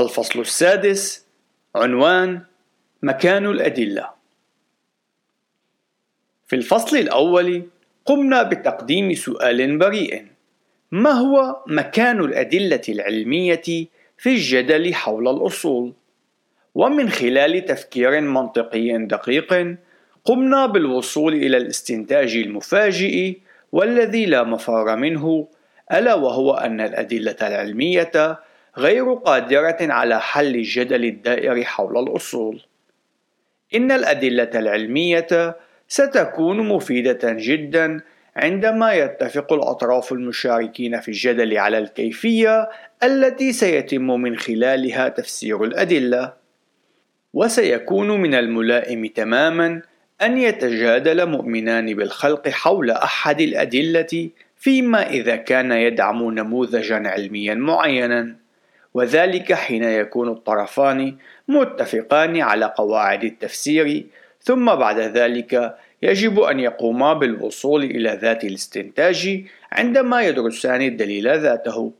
الفصل السادس عنوان مكان الأدلة في الفصل الأول قمنا بتقديم سؤال بريء ما هو مكان الأدلة العلمية في الجدل حول الأصول؟ ومن خلال تفكير منطقي دقيق قمنا بالوصول إلى الاستنتاج المفاجئ والذي لا مفر منه ألا وهو أن الأدلة العلمية غير قادرة على حل الجدل الدائر حول الأصول. إن الأدلة العلمية ستكون مفيدة جدا عندما يتفق الأطراف المشاركين في الجدل على الكيفية التي سيتم من خلالها تفسير الأدلة. وسيكون من الملائم تماما أن يتجادل مؤمنان بالخلق حول أحد الأدلة فيما إذا كان يدعم نموذجا علميا معينا وذلك حين يكون الطرفان متفقان على قواعد التفسير ثم بعد ذلك يجب أن يقوما بالوصول إلى ذات الاستنتاج عندما يدرسان الدليل ذاته.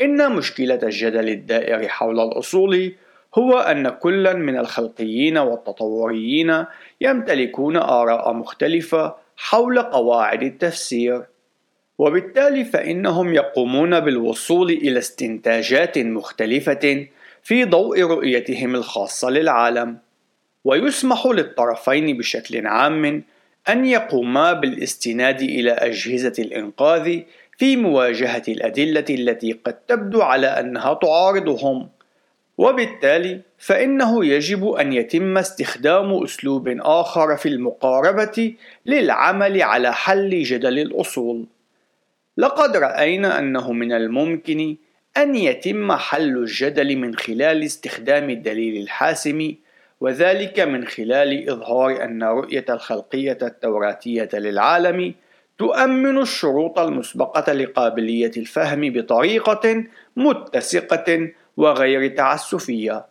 إن مشكلة الجدل الدائر حول الأصول هو أن كلا من الخلقيين والتطوريين يمتلكون آراء مختلفة حول قواعد التفسير. وبالتالي فإنهم يقومون بالوصول إلى استنتاجات مختلفة في ضوء رؤيتهم الخاصة للعالم ويسمح للطرفين بشكل عام أن يقوما بالاستناد إلى أجهزة الإنقاذ في مواجهة الأدلة التي قد تبدو على أنها تعارضهم وبالتالي فإنه يجب أن يتم استخدام أسلوب آخر في المقاربة للعمل على حل جدل الأصول. لقد رأينا أنه من الممكن أن يتم حل الجدل من خلال استخدام الدليل الحاسم وذلك من خلال إظهار أن رؤية الخلقية التوراتية للعالم تؤمن الشروط المسبقة لقابلية الفهم بطريقة متسقة وغير تعسفية.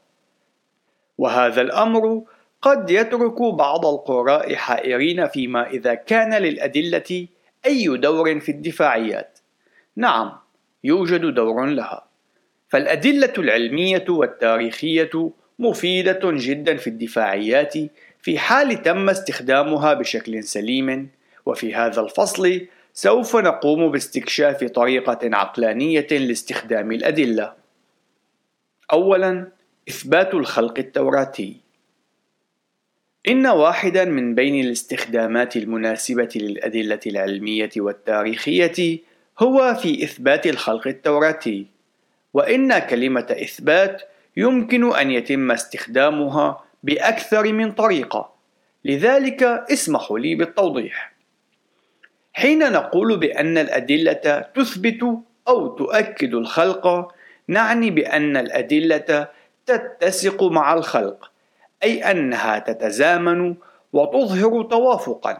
وهذا الأمر قد يترك بعض القراء حائرين فيما إذا كان للأدلة أي دور في الدفاعيات؟ نعم يوجد دور لها. فالأدلة العلمية والتاريخية مفيدة جدا في الدفاعيات في حال تم استخدامها بشكل سليم. وفي هذا الفصل سوف نقوم باستكشاف طريقة عقلانية لاستخدام الأدلة. أولا إثبات الخلق التوراتي إن واحدا من بين الاستخدامات المناسبة للأدلة العلمية والتاريخية هو في إثبات الخلق التوراتي وإن كلمة إثبات يمكن أن يتم استخدامها بأكثر من طريقة لذلك اسمحوا لي بالتوضيح. حين نقول بأن الأدلة تثبت أو تؤكد الخلق نعني بأن الأدلة تتسق مع الخلق. أي أنها تتزامن وتظهر توافقا.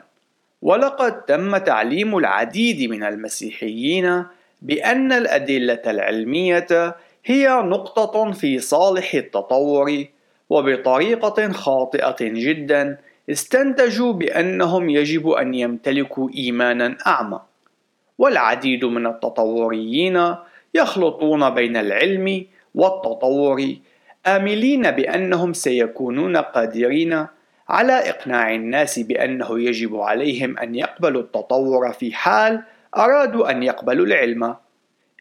ولقد تم تعليم العديد من المسيحيين بأن الأدلة العلمية هي نقطة في صالح التطور وبطريقة خاطئة جدا استنتجوا بأنهم يجب أن يمتلكوا إيمانا أعمى. والعديد من التطوريين يخلطون بين العلم والتطور آملين بأنهم سيكونون قادرين على إقناع الناس بأنه يجب عليهم أن يقبلوا التطور في حال أرادوا أن يقبلوا العلم.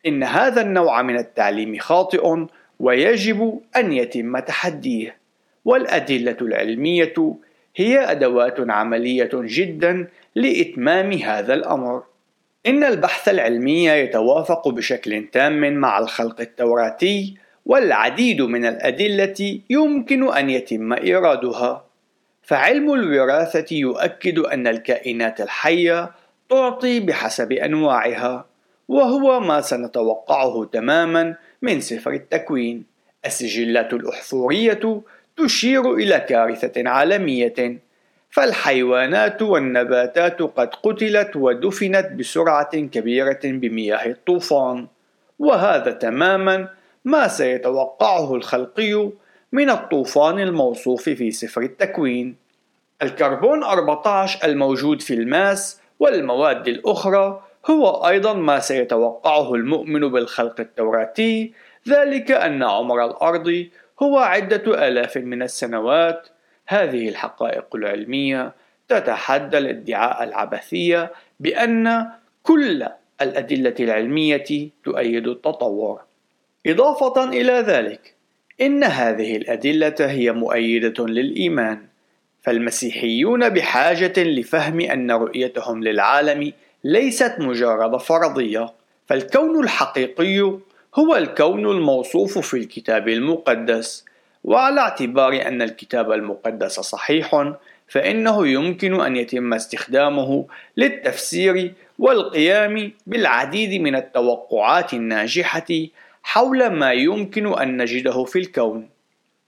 إن هذا النوع من التعليم خاطئ ويجب أن يتم تحديه، والأدلة العلمية هي أدوات عملية جدا لإتمام هذا الأمر. إن البحث العلمي يتوافق بشكل تام مع الخلق التوراتي والعديد من الأدلة يمكن أن يتم إيرادها. فعلم الوراثة يؤكد أن الكائنات الحية تعطي بحسب أنواعها وهو ما سنتوقعه تماما من سفر التكوين. السجلات الأحفورية تشير إلى كارثة عالمية فالحيوانات والنباتات قد قتلت ودفنت بسرعة كبيرة بمياه الطوفان وهذا تماما ما سيتوقعه الخلقي من الطوفان الموصوف في سفر التكوين. الكربون 14 الموجود في الماس والمواد الأخرى هو أيضا ما سيتوقعه المؤمن بالخلق التوراتي. ذلك أن عمر الأرض هو عدة آلاف من السنوات. هذه الحقائق العلمية تتحدى الادعاء العبثي بأن كل الأدلة العلمية تؤيد التطور. إضافة إلى ذلك إن هذه الأدلة هي مؤيدة للإيمان فالمسيحيون بحاجة لفهم أن رؤيتهم للعالم ليست مجرد فرضية فالكون الحقيقي هو الكون الموصوف في الكتاب المقدس وعلى اعتبار أن الكتاب المقدس صحيح فإنه يمكن أن يتم استخدامه للتفسير والقيام بالعديد من التوقعات الناجحة حول ما يمكن أن نجده في الكون.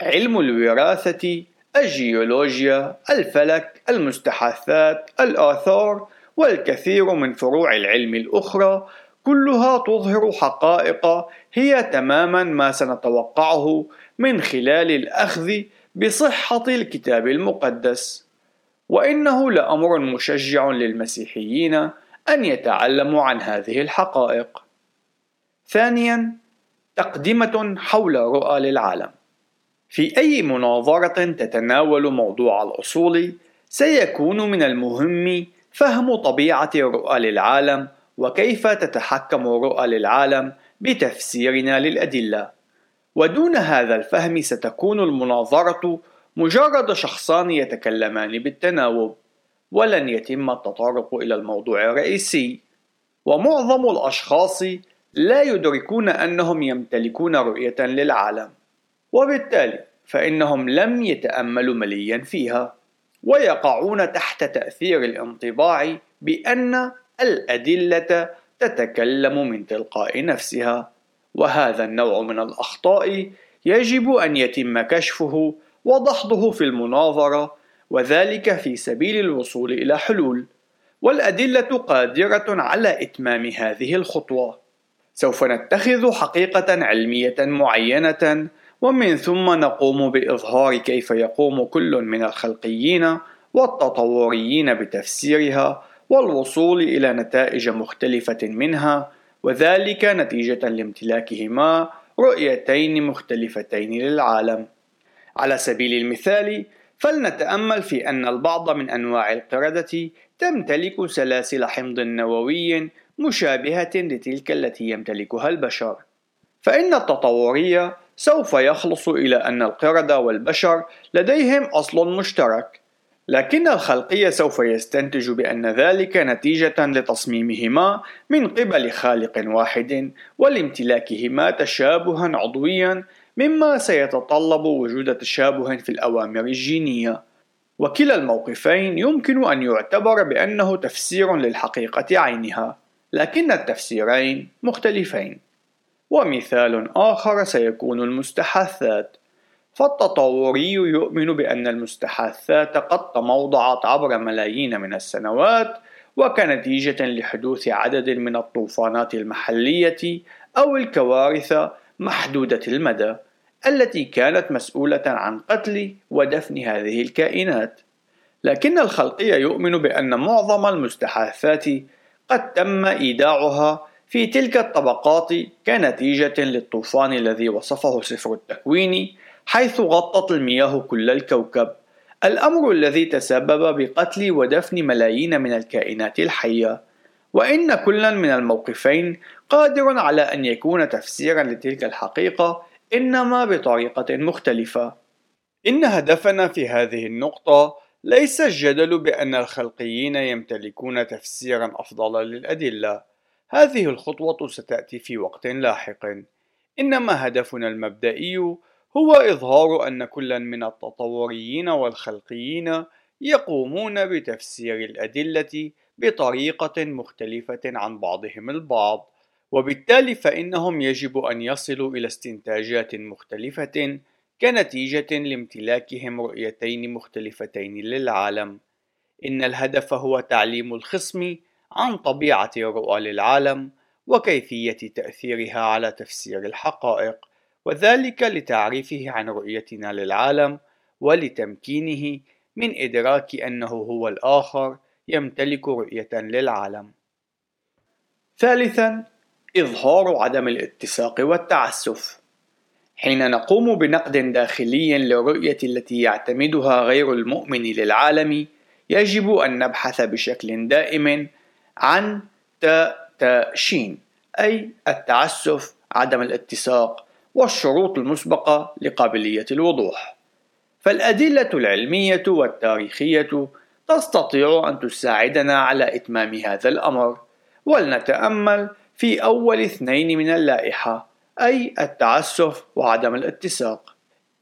علم الوراثة الجيولوجيا الفلك المستحاثات الآثار والكثير من فروع العلم الأخرى كلها تظهر حقائق هي تماما ما سنتوقعه من خلال الأخذ بصحة الكتاب المقدس. وإنه لأمر مشجع للمسيحيين أن يتعلموا عن هذه الحقائق. ثانيا تقدمة حول رؤى للعالم. في أي مناظرة تتناول موضوع الأصول سيكون من المهم فهم طبيعة الرؤى للعالم وكيف تتحكم الرؤى للعالم بتفسيرنا للأدلة. ودون هذا الفهم ستكون المناظرة مجرد شخصان يتكلمان بالتناوب ولن يتم التطرق إلى الموضوع الرئيسي. ومعظم الأشخاص لا يدركون أنهم يمتلكون رؤية للعالم وبالتالي فإنهم لم يتأملوا مليا فيها ويقعون تحت تأثير الانطباع بأن الأدلة تتكلم من تلقاء نفسها وهذا النوع من الأخطاء يجب أن يتم كشفه ودحضه في المناظرة وذلك في سبيل الوصول إلى حلول والأدلة قادرة على إتمام هذه الخطوة. سوف نتخذ حقيقة علمية معينة ومن ثم نقوم بإظهار كيف يقوم كل من الخلقيين والتطوريين بتفسيرها والوصول إلى نتائج مختلفة منها وذلك نتيجة لامتلاكهما رؤيتين مختلفتين للعالم. على سبيل المثال، فلنتأمل في أن البعض من أنواع القردة تمتلك سلاسل حمض نووي مشابهة لتلك التي يمتلكها البشر. فإن التطورية سوف يخلص إلى أن القردة والبشر لديهم أصل مشترك، لكن الخلقية سوف يستنتج بأن ذلك نتيجة لتصميمهما من قبل خالق واحد ولامتلاكهما تشابها عضويا مما سيتطلب وجود تشابه في الأوامر الجينية وكلا الموقفين يمكن أن يعتبر بأنه تفسير للحقيقة عينها لكن التفسيرين مختلفين. ومثال آخر سيكون المستحاثات فالتطوري يؤمن بأن المستحاثات قد تموضعت عبر ملايين من السنوات وكنتيجة لحدوث عدد من الطوفانات المحلية أو الكوارث محدودة المدى التي كانت مسؤولة عن قتل ودفن هذه الكائنات. لكن الخلقية يؤمن بأن معظم المستحاثات قد تم إيداعها في تلك الطبقات كنتيجة للطوفان الذي وصفه سفر التكوين حيث غطت المياه كل الكوكب. الأمر الذي تسبب بقتل ودفن ملايين من الكائنات الحية. وإن كلا من الموقفين قادر على أن يكون تفسيرا لتلك الحقيقة إنما بطريقة مختلفة. إن هدفنا في هذه النقطة ليس الجدل بأن الخلقيين يمتلكون تفسيرا أفضل للأدلة. هذه الخطوة ستأتي في وقت لاحق. إنما هدفنا المبدئي هو إظهار أن كلا من التطوريين والخلقيين يقومون بتفسير الأدلة بطريقة مختلفة عن بعضهم البعض، وبالتالي فإنهم يجب أن يصلوا إلى استنتاجات مختلفة كنتيجة لامتلاكهم رؤيتين مختلفتين للعالم. إن الهدف هو تعليم الخصم عن طبيعة الرؤى للعالم وكيفية تأثيرها على تفسير الحقائق. وذلك لتعريفه عن رؤيتنا للعالم ولتمكينه من إدراك أنه هو الآخر يمتلك رؤية للعالم. ثالثا إظهار عدم الاتساق والتعسف حين نقوم بنقد داخلي للرؤية التي يعتمدها غير المؤمن للعالم يجب أن نبحث بشكل دائم عن تأشين أي التعسف عدم الاتساق والشروط المسبقة لقابلية الوضوح. فالأدلة العلمية والتاريخية تستطيع أن تساعدنا على إتمام هذا الأمر ولنتأمل في أول اثنين من اللائحة أي التعسف وعدم الاتساق.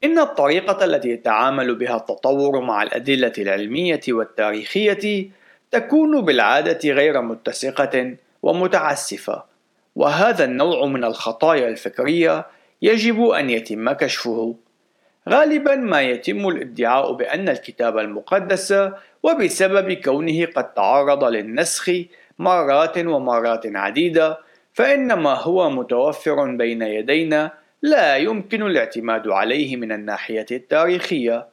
إن الطريقة التي يتعامل بها التطور مع الأدلة العلمية والتاريخية تكون بالعادة غير متسقة ومتعسفة وهذا النوع من الخطايا الفكرية يجب أن يتم كشفه. غالبا ما يتم الادعاء بأن الكتاب المقدس وبسبب كونه قد تعرض للنسخ مرات ومرات عديدة فإن ما هو متوفر بين يدينا لا يمكن الاعتماد عليه من الناحية التاريخية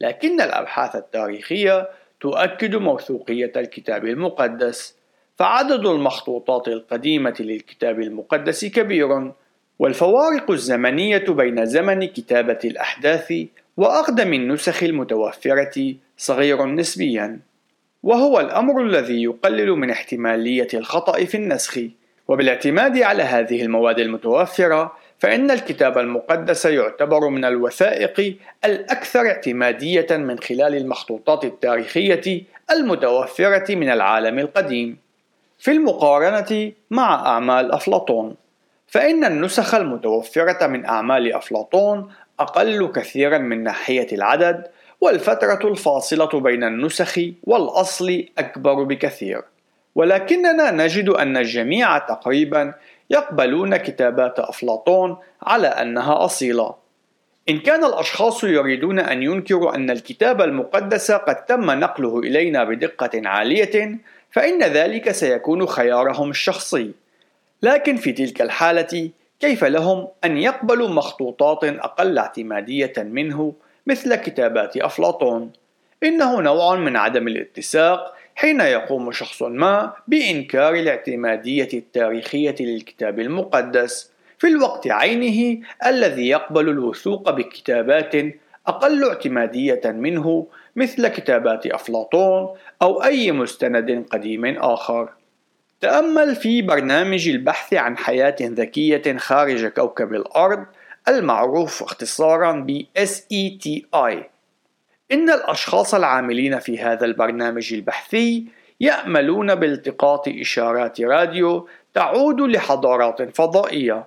لكن الأبحاث التاريخية تؤكد موثوقية الكتاب المقدس فعدد المخطوطات القديمة للكتاب المقدس كبير والفوارق الزمنية بين زمن كتابة الأحداث وأقدم النسخ المتوفرة صغير نسبيا وهو الأمر الذي يقلل من احتمالية الخطأ في النسخ. وبالاعتماد على هذه المواد المتوفرة فإن الكتاب المقدس يعتبر من الوثائق الأكثر اعتمادية من خلال المخطوطات التاريخية المتوفرة من العالم القديم. في المقارنة مع أعمال أفلاطون فإن النسخ المتوفرة من أعمال أفلاطون أقل كثيرا من ناحية العدد والفترة الفاصلة بين النسخ والأصل أكبر بكثير. ولكننا نجد أن الجميع تقريبا يقبلون كتابات أفلاطون على أنها أصيلة إن كان الأشخاص يريدون أن ينكروا أن الكتاب المقدس قد تم نقله إلينا بدقة عالية فإن ذلك سيكون خيارهم الشخصي لكن في تلك الحالة كيف لهم أن يقبلوا مخطوطات أقل اعتمادية منه مثل كتابات أفلاطون؟ إنه نوع من عدم الاتساق حين يقوم شخص ما بإنكار الاعتمادية التاريخية للكتاب المقدس في الوقت عينه الذي يقبل الوثوق بكتابات أقل اعتمادية منه مثل كتابات أفلاطون أو أي مستند قديم آخر. تأمل في برنامج البحث عن حياة ذكية خارج كوكب الأرض المعروف اختصارا ب SETI إن الأشخاص العاملين في هذا البرنامج البحثي يأملون بالتقاط إشارات راديو تعود لحضارات فضائية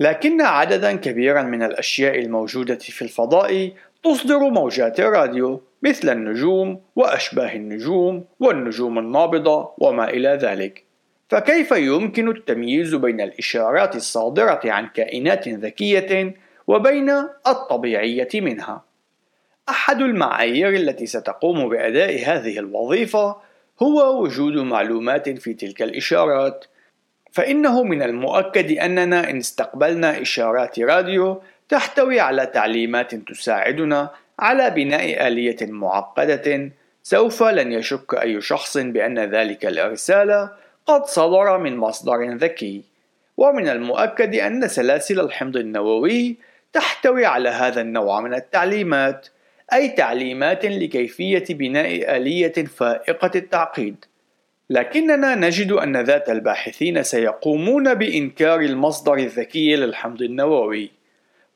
لكن عددا كبيرا من الأشياء الموجودة في الفضاء تصدر موجات راديو مثل النجوم وأشباه النجوم والنجوم النابضة وما إلى ذلك فكيف يمكن التمييز بين الإشارات الصادرة عن كائنات ذكية وبين الطبيعية منها؟ أحد المعايير التي ستقوم بأداء هذه الوظيفة هو وجود معلومات في تلك الإشارات. فإنه من المؤكد أننا إن استقبلنا إشارات راديو تحتوي على تعليمات تساعدنا على بناء آلية معقدة. سوف لن يشك أي شخص بأن ذلك الإرسال قد صدر من مصدر ذكي. ومن المؤكد أن سلاسل الحمض النووي تحتوي على هذا النوع من التعليمات. أي تعليمات لكيفية بناء آلية فائقة التعقيد. لكننا نجد أن ذات الباحثين سيقومون بإنكار المصدر الذكي للحمض النووي.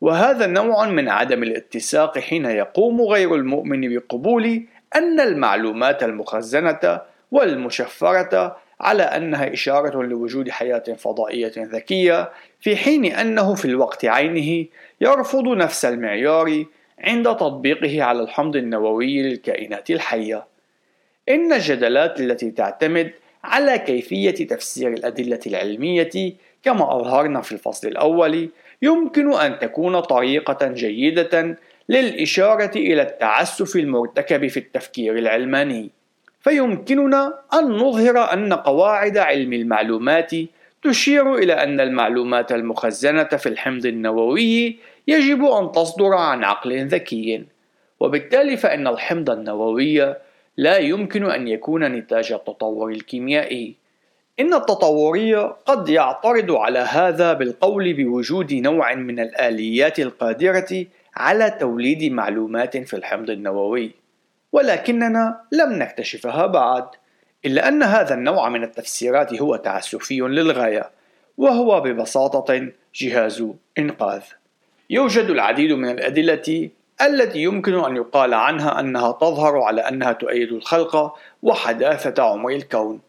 وهذا نوع من عدم الاتساق حين يقوم غير المؤمن بقبول أن المعلومات المخزنة والمشفرة على أنها إشارة لوجود حياة فضائية ذكية في حين أنه في الوقت عينه يرفض نفس المعيار عند تطبيقه على الحمض النووي للكائنات الحية. إن الجدلات التي تعتمد على كيفية تفسير الأدلة العلمية كما أظهرنا في الفصل الأول يمكن أن تكون طريقة جيدة للإشارة إلى التعسف المرتكب في التفكير العلماني. فيمكننا أن نظهر أن قواعد علم المعلومات تشير إلى أن المعلومات المخزنة في الحمض النووي يجب أن تصدر عن عقل ذكي. وبالتالي فإن الحمض النووي لا يمكن أن يكون نتاج التطور الكيميائي. إن التطورية قد يعترض على هذا بالقول بوجود نوع من الآليات القادرة على توليد معلومات في الحمض النووي، ولكننا لم نكتشفها بعد، إلا أن هذا النوع من التفسيرات هو تعسفي للغاية، وهو ببساطة جهاز إنقاذ. يوجد العديد من الأدلة التي يمكن أن يقال عنها أنها تظهر على أنها تؤيد الخلق وحداثة عمر الكون،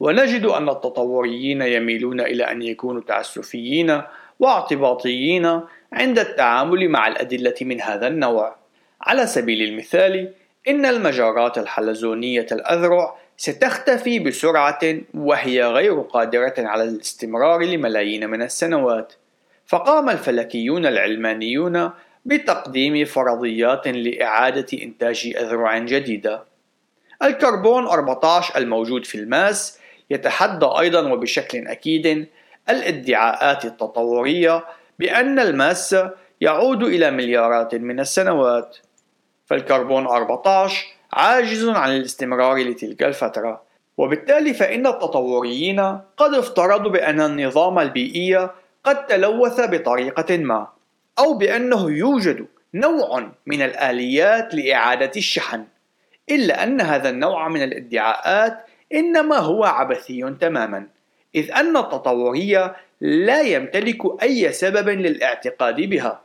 ونجد أن التطوريين يميلون إلى أن يكونوا تعسفيين واعتباطيين عند التعامل مع الأدلة من هذا النوع. على سبيل المثال، إن المجرات الحلزونية الأذرع ستختفي بسرعة وهي غير قادرة على الاستمرار لملايين من السنوات. فقام الفلكيون العلمانيون بتقديم فرضيات لإعادة إنتاج أذرع جديدة. الكربون 14 الموجود في الماس يتحدى أيضا وبشكل أكيد الادعاءات التطورية بأن الماس يعود إلى مليارات من السنوات فالكربون 14 عاجز عن الاستمرار لتلك الفترة وبالتالي فإن التطوريين قد افترضوا بأن النظام البيئي قد تلوث بطريقة ما أو بأنه يوجد نوع من الآليات لإعادة الشحن إلا أن هذا النوع من الادعاءات إنما هو عبثي تماما إذ أن التطورية لا يمتلك أي سبب للاعتقاد بها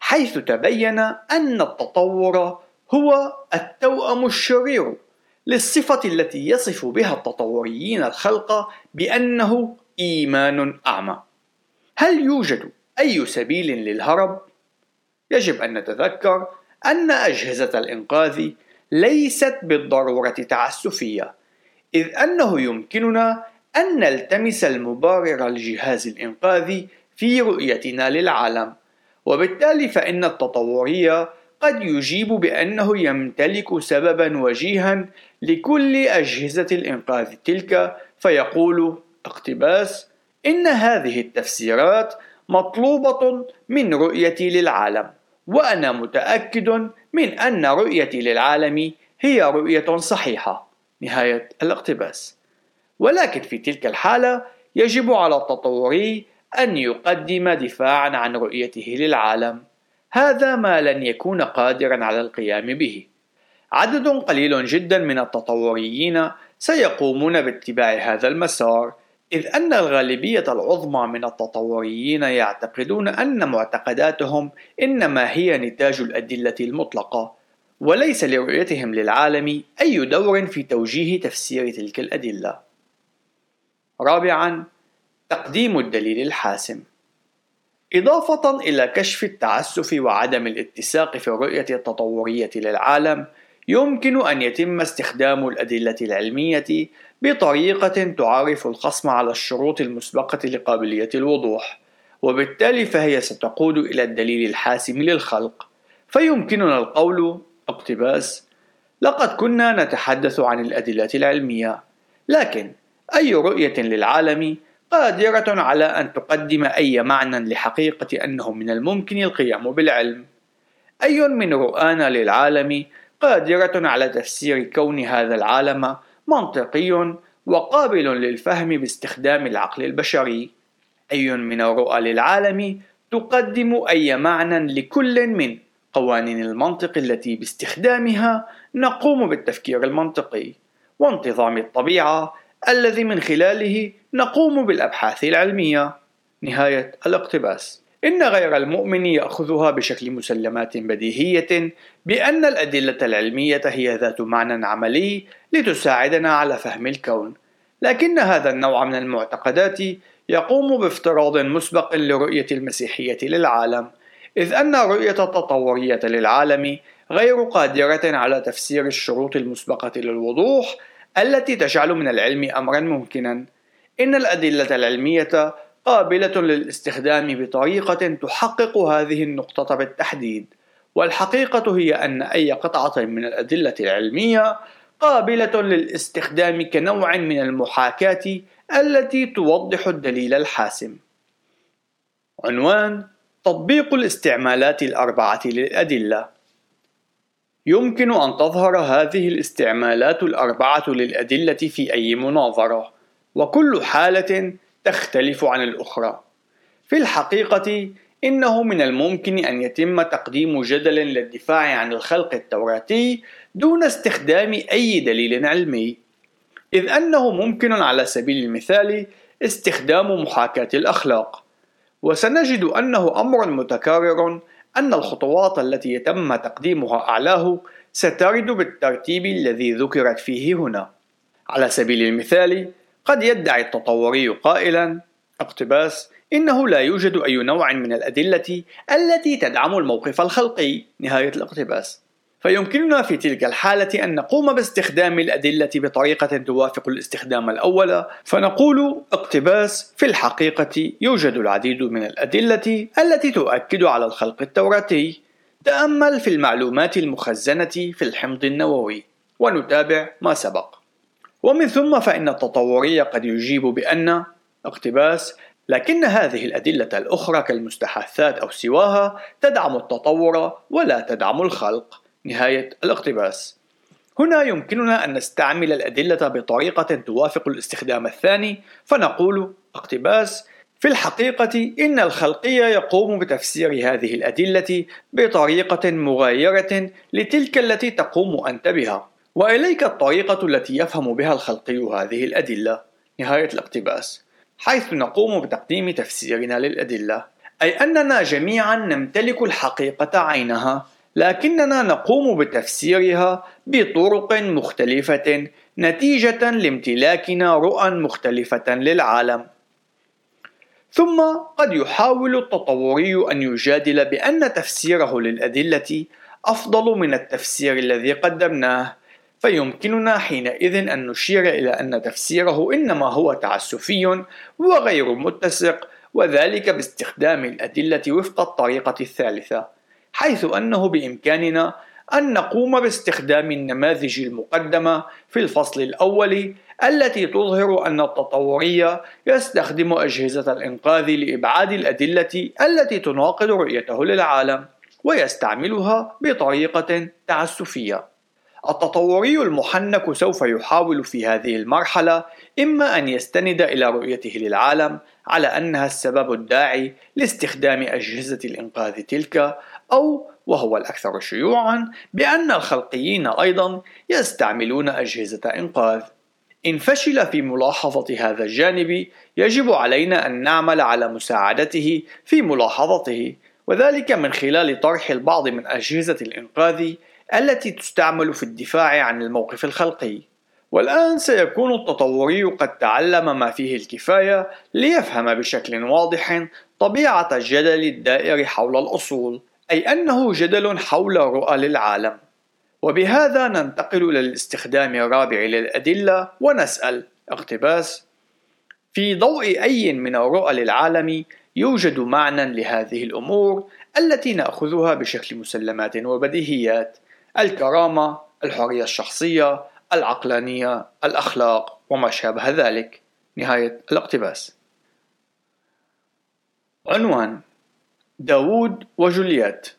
حيث تبين أن التطور هو التوأم الشرير للصفة التي يصف بها التطوريين الخلق بأنه إيمان أعمى. هل يوجد أي سبيل للهرب؟ يجب أن نتذكر أن أجهزة الإنقاذ ليست بالضرورة تعسفية إذ أنه يمكننا أن نلتمس المبرر لجهاز الإنقاذ في رؤيتنا للعالم وبالتالي فإن التطورية قد يجيب بأنه يمتلك سببا وجيها لكل أجهزة الإنقاذ تلك فيقول اقتباس إن هذه التفسيرات مطلوبة من رؤيتي للعالم وأنا متأكد من أن رؤيتي للعالم هي رؤية صحيحة. نهاية الاقتباس. ولكن في تلك الحالة يجب على التطوري أن يقدم دفاعا عن رؤيته للعالم. هذا ما لن يكون قادرا على القيام به. عدد قليل جدا من التطوريين سيقومون باتباع هذا المسار إذ أن الغالبية العظمى من التطوريين يعتقدون أن معتقداتهم إنما هي نتاج الأدلة المطلقة وليس لرؤيتهم للعالم أي دور في توجيه تفسير تلك الأدلة. رابعا تقديم الدليل الحاسم إضافة إلى كشف التعسف وعدم الاتساق في الرؤية التطورية للعالم يمكن أن يتم استخدام الأدلة العلمية بطريقة تعرف الخصم على الشروط المسبقة لقابلية الوضوح وبالتالي فهي ستقود إلى الدليل الحاسم للخلق. فيمكننا القول اقتباس لقد كنا نتحدث عن الأدلة العلمية لكن أي رؤية للعالم قادرة على أن تقدم أي معنى لحقيقة أنه من الممكن القيام بالعلم؟ أي من رؤانا للعالم قادرة على تفسير كون هذا العالم منطقي وقابل للفهم باستخدام العقل البشري. أي من الرؤى للعالم تقدم أي معنى لكل من قوانين المنطق التي باستخدامها نقوم بالتفكير المنطقي وانتظام الطبيعة الذي من خلاله نقوم بالأبحاث العلمية. نهاية الاقتباس. إن غير المؤمن يأخذها بشكل مسلمات بديهية بأن الأدلة العلمية هي ذات معنى عملي لتساعدنا على فهم الكون، لكن هذا النوع من المعتقدات يقوم بافتراض مسبق لرؤية المسيحية للعالم، إذ أن الرؤية التطورية للعالم غير قادرة على تفسير الشروط المسبقة للوضوح التي تجعل من العلم أمرا ممكنا. إن الأدلة العلمية قابلة للاستخدام بطريقة تحقق هذه النقطة بالتحديد، والحقيقة هي أن أي قطعة من الأدلة العلمية قابلة للاستخدام كنوع من المحاكاة التي توضح الدليل الحاسم. عنوان تطبيق الاستعمالات الأربعة للأدلة يمكن أن تظهر هذه الاستعمالات الأربعة للأدلة في أي مناظرة وكل حالة تختلف عن الأخرى. في الحقيقة إنه من الممكن أن يتم تقديم جدل للدفاع عن الخلق التوراتي دون استخدام أي دليل علمي إذ أنه ممكن على سبيل المثال استخدام محاكاة الأخلاق. وسنجد أنه أمر متكرر أن الخطوات التي يتم تقديمها أعلاه سترد بالترتيب الذي ذكرت فيه هنا. على سبيل المثال قد يدعي التطوري قائلا اقتباس إنه لا يوجد أي نوع من الأدلة التي تدعم الموقف الخلقي. نهاية الاقتباس. فيمكننا في تلك الحالة أن نقوم باستخدام الأدلة بطريقة توافق الاستخدام الأول فنقول اقتباس في الحقيقة يوجد العديد من الأدلة التي تؤكد على الخلق التوراتي. تأمل في المعلومات المخزنة في الحمض النووي. ونتابع ما سبق. ومن ثم فإن التطوري قد يجيب بأن اقتباس لكن هذه الأدلة الأخرى كالمستحثات أو سواها تدعم التطور ولا تدعم الخلق. نهاية الاقتباس. هنا يمكننا أن نستعمل الأدلة بطريقة توافق الاستخدام الثاني فنقول اقتباس. في الحقيقة إن الخلقية يقوم بتفسير هذه الأدلة بطريقة مغايرة لتلك التي تقوم أنت بها. وإليك الطريقة التي يفهم بها الخلقي هذه الأدلة. نهاية الاقتباس. حيث نقوم بتقديم تفسيرنا للأدلة. أي أننا جميعا نمتلك الحقيقة عينها لكننا نقوم بتفسيرها بطرق مختلفة نتيجة لامتلاكنا رؤى مختلفة للعالم. ثم قد يحاول التطوري أن يجادل بأن تفسيره للأدلة أفضل من التفسير الذي قدمناه، فيمكننا حينئذ أن نشير إلى أن تفسيره إنما هو تعسفي وغير متسق، وذلك باستخدام الأدلة وفق الطريقة الثالثة. حيث أنه بإمكاننا أن نقوم باستخدام النماذج المقدمة في الفصل الأول التي تظهر أن التطورية يستخدم أجهزة الإنقاذ لإبعاد الأدلة التي تناقض رؤيته للعالم ويستعملها بطريقة تعسفية. التطوري المحنك سوف يحاول في هذه المرحلة إما أن يستند إلى رؤيته للعالم على أنها السبب الداعي لاستخدام أجهزة الإنقاذ تلك أو وهو الأكثر شيوعا بأن الخلقيين أيضا يستعملون أجهزة إنقاذ. إن فشل في ملاحظة هذا الجانب يجب علينا أن نعمل على مساعدته في ملاحظته وذلك من خلال طرح البعض من أجهزة الإنقاذ التي تستعمل في الدفاع عن الموقف الخلقي. والآن سيكون التطوري قد تعلم ما فيه الكفاية ليفهم بشكل واضح طبيعة الجدل الدائر حول الأصول أي أنه جدل حول رؤى للعالم. وبهذا ننتقل إلى الاستخدام الرابع للأدلة ونسأل اقتباس في ضوء أي من الرؤى للعالم يوجد معنى لهذه الأمور التي نأخذها بشكل مسلمات وبديهيات. الكرامة، الحرية الشخصية، العقلانية، الأخلاق وما شابه ذلك. نهاية الاقتباس. عنوان داوود وجولييت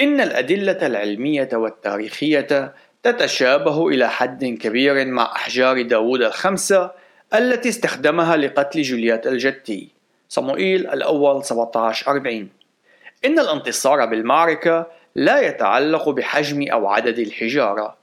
إن الأدلة العلمية والتاريخية تتشابه إلى حد كبير مع أحجار داوود الخمسة التي استخدمها لقتل جولييت الجتي صموئيل الأول 1740 إن الانتصار بالمعركة لا يتعلق بحجم أو عدد الحجارة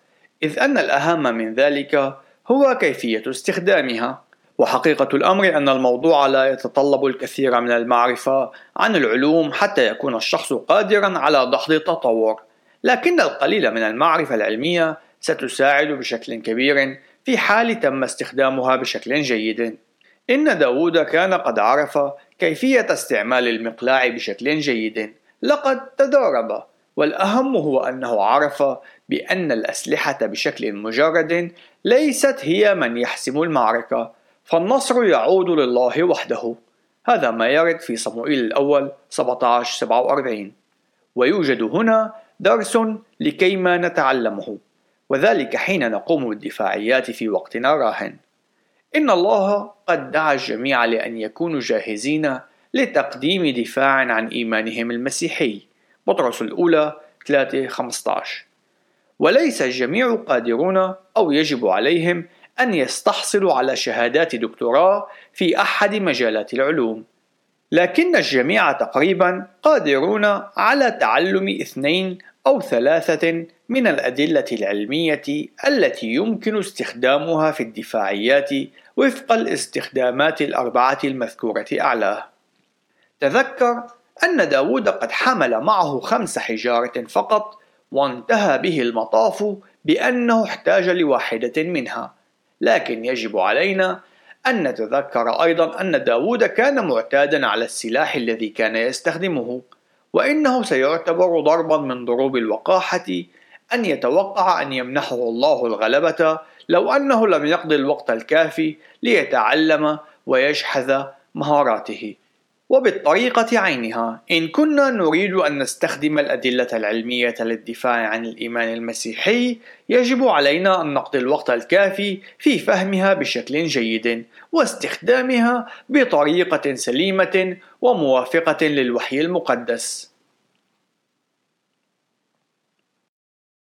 إذ أن الأهم من ذلك هو كيفية استخدامها. وحقيقة الأمر أن الموضوع لا يتطلب الكثير من المعرفة عن العلوم حتى يكون الشخص قادرا على دحض التطور لكن القليل من المعرفة العلمية ستساعد بشكل كبير في حال تم استخدامها بشكل جيد. إن داود كان قد عرف كيفية استعمال المقلاع بشكل جيد. لقد تدرب والأهم هو أنه عرف بأن الأسلحة بشكل مجرد ليست هي من يحسم المعركة فالنصر يعود لله وحده. هذا ما يرد في صموئيل الأول 17 47 ويوجد هنا درس لكيما نتعلمه وذلك حين نقوم بالدفاعيات في وقتنا راهن إن الله قد دعا الجميع لأن يكونوا جاهزين لتقديم دفاع عن إيمانهم المسيحي. بطرس الأولى 3 15 وليس الجميع قادرون أو يجب عليهم أن يستحصلوا على شهادات دكتوراه في أحد مجالات العلوم لكن الجميع تقريبا قادرون على تعلم اثنين أو ثلاثة من الأدلة العلمية التي يمكن استخدامها في الدفاعيات وفق الاستخدامات الأربعة المذكورة أعلاه. تذكر أن داود قد حمل معه خمس حجارة فقط وانتهى به المطاف بأنه احتاج لواحدة منها. لكن يجب علينا أن نتذكر أيضا أن داود كان معتادا على السلاح الذي كان يستخدمه وإنه سيعتبر ضربا من ضروب الوقاحة أن يتوقع أن يمنحه الله الغلبة لو أنه لم يقضي الوقت الكافي ليتعلم ويجحذ مهاراته. وبالطريقة عينها. إن كنا نريد أن نستخدم الأدلة العلمية للدفاع عن الإيمان المسيحي يجب علينا أن نقضي الوقت الكافي في فهمها بشكل جيد واستخدامها بطريقة سليمة وموافقة للوحي المقدس.